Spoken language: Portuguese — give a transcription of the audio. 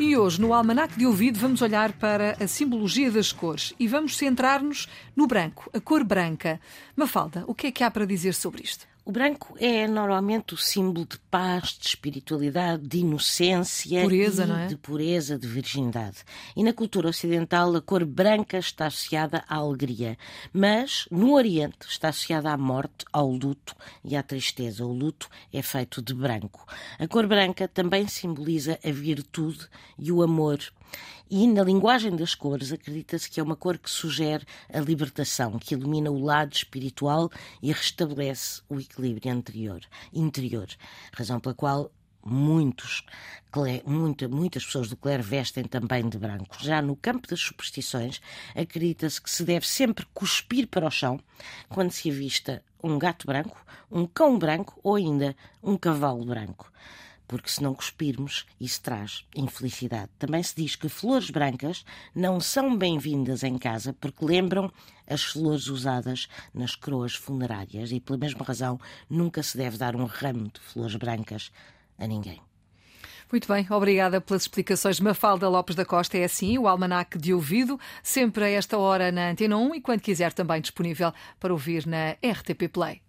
E hoje, no Almanac de Ouvido, vamos olhar para a simbologia das cores e vamos centrar-nos no branco, a cor branca. Mafalda, o que é que há para dizer sobre isto? O branco é normalmente o símbolo de paz, de espiritualidade, de inocência pureza, e não é? de pureza, de virgindade. E na cultura ocidental a cor branca está associada à alegria, mas no Oriente está associada à morte, ao luto e à tristeza. O luto é feito de branco. A cor branca também simboliza a virtude e o amor. E na linguagem das cores, acredita-se que é uma cor que sugere a libertação, que ilumina o lado espiritual e restabelece o equilíbrio anterior, interior. Razão pela qual muitos, muita, muitas pessoas do clero vestem também de branco. Já no campo das superstições, acredita-se que se deve sempre cuspir para o chão quando se avista um gato branco, um cão branco ou ainda um cavalo branco porque se não cuspirmos, isso traz infelicidade. Também se diz que flores brancas não são bem-vindas em casa porque lembram as flores usadas nas coroas funerárias e, pela mesma razão, nunca se deve dar um ramo de flores brancas a ninguém. Muito bem, obrigada pelas explicações. Mafalda Lopes da Costa é assim, o Almanac de Ouvido, sempre a esta hora na Antena 1 e quando quiser também disponível para ouvir na RTP Play.